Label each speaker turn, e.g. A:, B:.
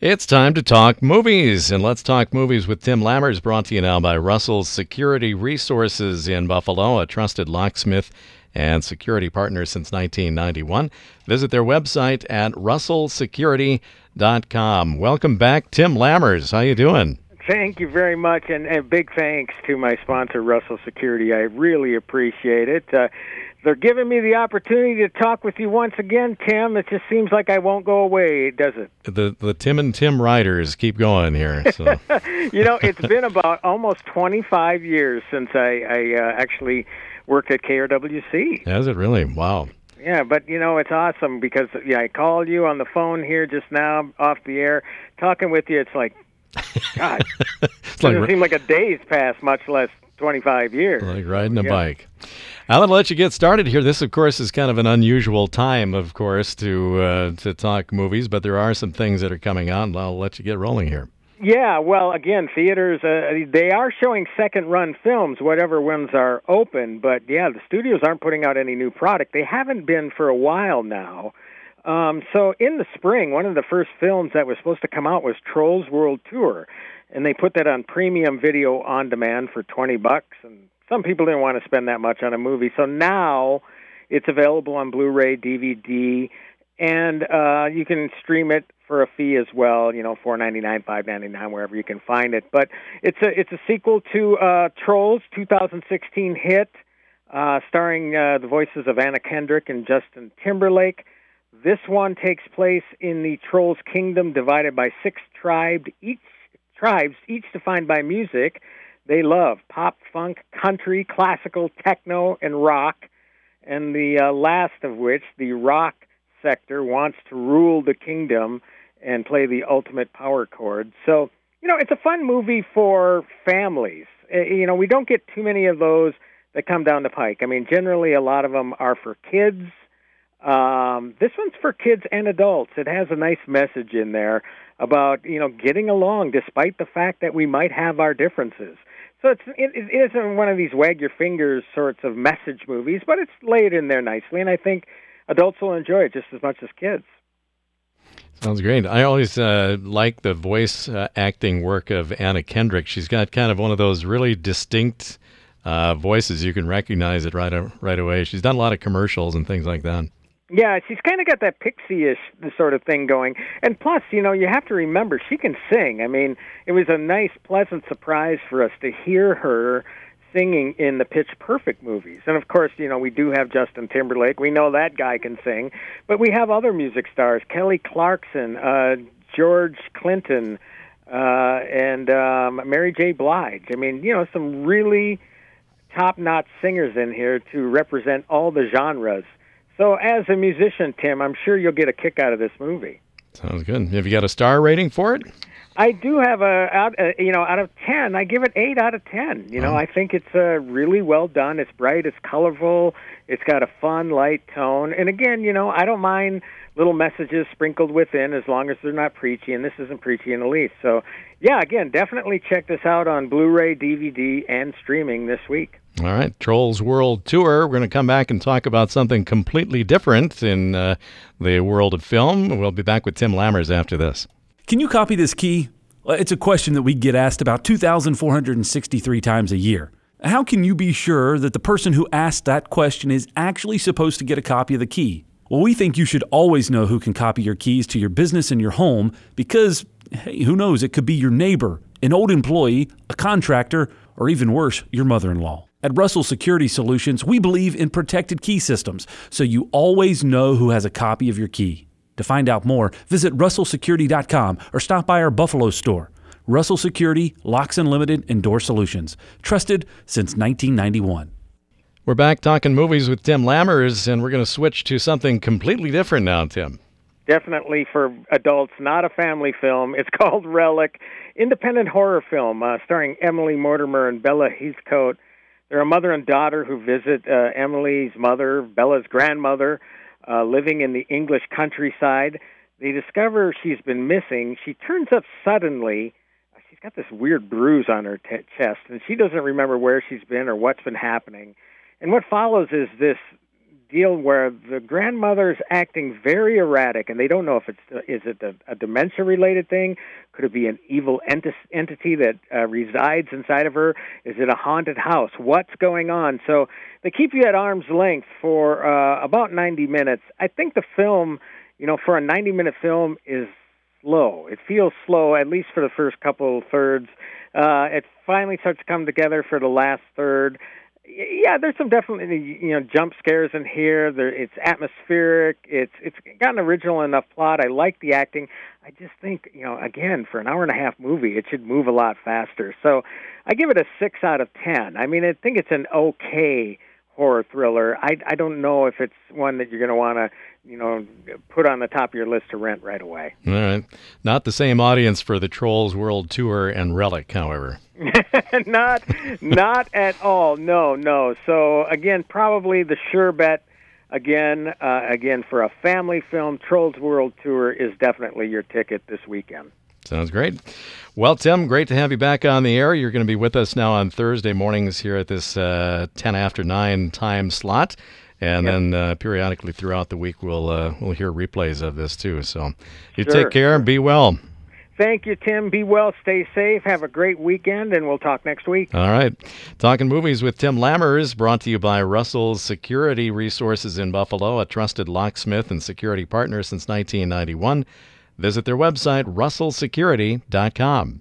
A: It's time to talk movies, and let's talk movies with Tim Lammers, brought to you now by Russell's Security Resources in Buffalo, a trusted locksmith and security partner since 1991. Visit their website at russellsecurity.com. Welcome back, Tim Lammers. How you doing?
B: Thank you very much, and, and big thanks to my sponsor, Russell Security. I really appreciate it. Uh, they're giving me the opportunity to talk with you once again, Tim. It just seems like I won't go away, does it?
A: The the Tim and Tim riders keep going here. So.
B: you know, it's been about almost 25 years since I, I uh, actually worked at KRWC.
A: Has it really? Wow.
B: Yeah, but you know it's awesome because yeah, I called you on the phone here just now off the air, talking with you. It's like, God, it doesn't seem like a day's passed, much less 25 years.
A: Like riding a yeah. bike. I'll let you get started here. This, of course, is kind of an unusual time, of course, to uh, to talk movies, but there are some things that are coming on. I'll let you get rolling here.
B: Yeah, well, again, theaters uh, they are showing second-run films, whatever ones are open. But yeah, the studios aren't putting out any new product. They haven't been for a while now. Um, so in the spring, one of the first films that was supposed to come out was Trolls World Tour, and they put that on premium video on demand for twenty bucks, and some people didn't want to spend that much on a movie. So now it's available on Blu-ray, DVD, and uh, you can stream it for a fee as well. You know, four ninety nine, five ninety nine, wherever you can find it. But it's a it's a sequel to uh, Trolls, 2016 hit, uh, starring uh, the voices of Anna Kendrick and Justin Timberlake. This one takes place in the Trolls Kingdom, divided by six tribes, each tribes, each defined by music. They love pop, funk, country, classical, techno, and rock. And the uh, last of which, the rock sector, wants to rule the kingdom and play the ultimate power chord. So, you know, it's a fun movie for families. Uh, you know, we don't get too many of those that come down the pike. I mean, generally, a lot of them are for kids. Um, this one's for kids and adults. It has a nice message in there about you know getting along despite the fact that we might have our differences. So it's it, it isn't one of these wag your fingers sorts of message movies, but it's laid in there nicely, and I think adults will enjoy it just as much as kids.
A: Sounds great. I always uh, like the voice uh, acting work of Anna Kendrick. She's got kind of one of those really distinct uh, voices. You can recognize it right right away. She's done a lot of commercials and things like that.
B: Yeah, she's kind of got that pixie-ish sort of thing going. And plus, you know, you have to remember she can sing. I mean, it was a nice, pleasant surprise for us to hear her singing in the Pitch Perfect movies. And of course, you know, we do have Justin Timberlake. We know that guy can sing. But we have other music stars, Kelly Clarkson, uh, George Clinton, uh, and um, Mary J. Blige. I mean, you know, some really top-notch singers in here to represent all the genres so, as a musician, Tim, I'm sure you'll get a kick out of this movie.
A: Sounds good. Have you got a star rating for it?
B: I do have a out uh, you know out of ten. I give it eight out of ten. You know, oh. I think it's uh, really well done. It's bright. It's colorful. It's got a fun, light tone. And again, you know, I don't mind little messages sprinkled within as long as they're not preachy. And this isn't preachy in the least. So, yeah, again, definitely check this out on Blu-ray, DVD, and streaming this week.
A: All right, Trolls World Tour. We're going to come back and talk about something completely different in uh, the world of film. We'll be back with Tim Lammers after this.
C: Can you copy this key? Uh, it's a question that we get asked about 2,463 times a year. How can you be sure that the person who asked that question is actually supposed to get a copy of the key? Well, we think you should always know who can copy your keys to your business and your home because, hey, who knows, it could be your neighbor, an old employee, a contractor, or even worse, your mother in law. At Russell Security Solutions, we believe in protected key systems, so you always know who has a copy of your key. To find out more, visit russellsecurity.com or stop by our Buffalo store. Russell Security, Locks Unlimited, and Door Solutions. Trusted since 1991.
A: We're back talking movies with Tim Lammers, and we're going to switch to something completely different now, Tim.
B: Definitely for adults, not a family film. It's called Relic, independent horror film uh, starring Emily Mortimer and Bella Heathcote. They're a mother and daughter who visit uh, Emily's mother, Bella's grandmother, uh, living in the English countryside. They discover she's been missing. She turns up suddenly. She's got this weird bruise on her t- chest, and she doesn't remember where she's been or what's been happening. And what follows is this deal where the grandmother's acting very erratic, and they don't know if it's is it a, a dementia related thing? Could it be an evil enti- entity that uh, resides inside of her? Is it a haunted house? What's going on? So they keep you at arm's length for uh, about 90 minutes. I think the film, you know, for a 90 minute film is slow. It feels slow, at least for the first couple thirds. Uh, it finally starts to come together for the last third yeah, there's some definitely you know jump scares in here. There, it's atmospheric. It's it's got an original enough plot. I like the acting. I just think you know again for an hour and a half movie, it should move a lot faster. So I give it a six out of ten. I mean, I think it's an okay horror thriller. I I don't know if it's one that you're going to want to you know put on the top of your list to rent right away.
A: All right, not the same audience for the Trolls World Tour and Relic, however.
B: not not at all. No, no. So again, probably the sure bet. Again, uh, again for a family film, Trolls World Tour is definitely your ticket this weekend.
A: Sounds great. Well, Tim, great to have you back on the air. You're going to be with us now on Thursday mornings here at this uh, 10 after 9 time slot. And yep. then uh, periodically throughout the week, we'll uh, we'll hear replays of this too. So you sure. take care and be well.
B: Thank you, Tim. Be well, stay safe, have a great weekend, and we'll talk next week.
A: All right. Talking movies with Tim Lammers, brought to you by Russell's Security Resources in Buffalo, a trusted locksmith and security partner since 1991. Visit their website, russellsecurity.com.